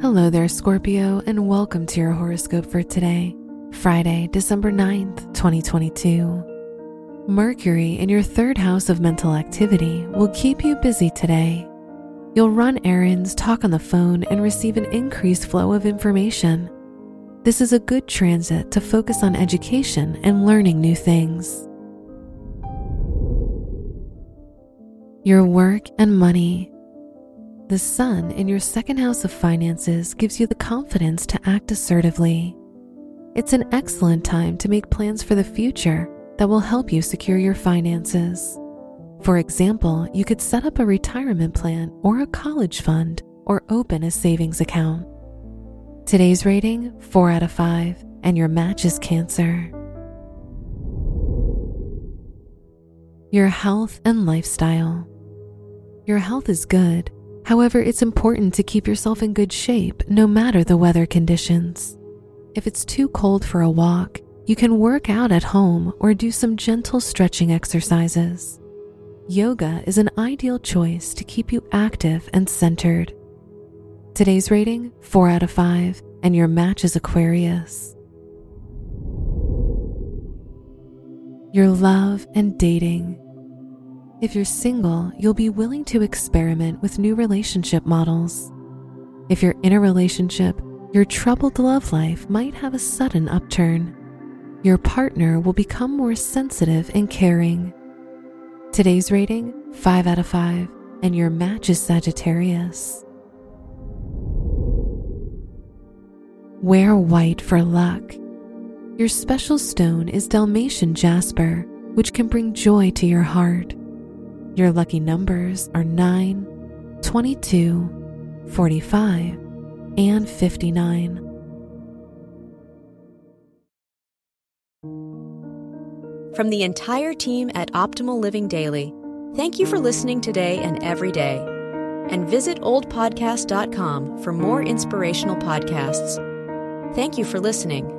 Hello there, Scorpio, and welcome to your horoscope for today, Friday, December 9th, 2022. Mercury in your third house of mental activity will keep you busy today. You'll run errands, talk on the phone, and receive an increased flow of information. This is a good transit to focus on education and learning new things. Your work and money. The sun in your second house of finances gives you the confidence to act assertively. It's an excellent time to make plans for the future that will help you secure your finances. For example, you could set up a retirement plan or a college fund or open a savings account. Today's rating 4 out of 5, and your match is Cancer. Your health and lifestyle. Your health is good However, it's important to keep yourself in good shape no matter the weather conditions. If it's too cold for a walk, you can work out at home or do some gentle stretching exercises. Yoga is an ideal choice to keep you active and centered. Today's rating 4 out of 5, and your match is Aquarius. Your love and dating. If you're single, you'll be willing to experiment with new relationship models. If you're in a relationship, your troubled love life might have a sudden upturn. Your partner will become more sensitive and caring. Today's rating 5 out of 5, and your match is Sagittarius. Wear white for luck. Your special stone is Dalmatian jasper, which can bring joy to your heart. Your lucky numbers are 9, 22, 45, and 59. From the entire team at Optimal Living Daily, thank you for listening today and every day. And visit oldpodcast.com for more inspirational podcasts. Thank you for listening.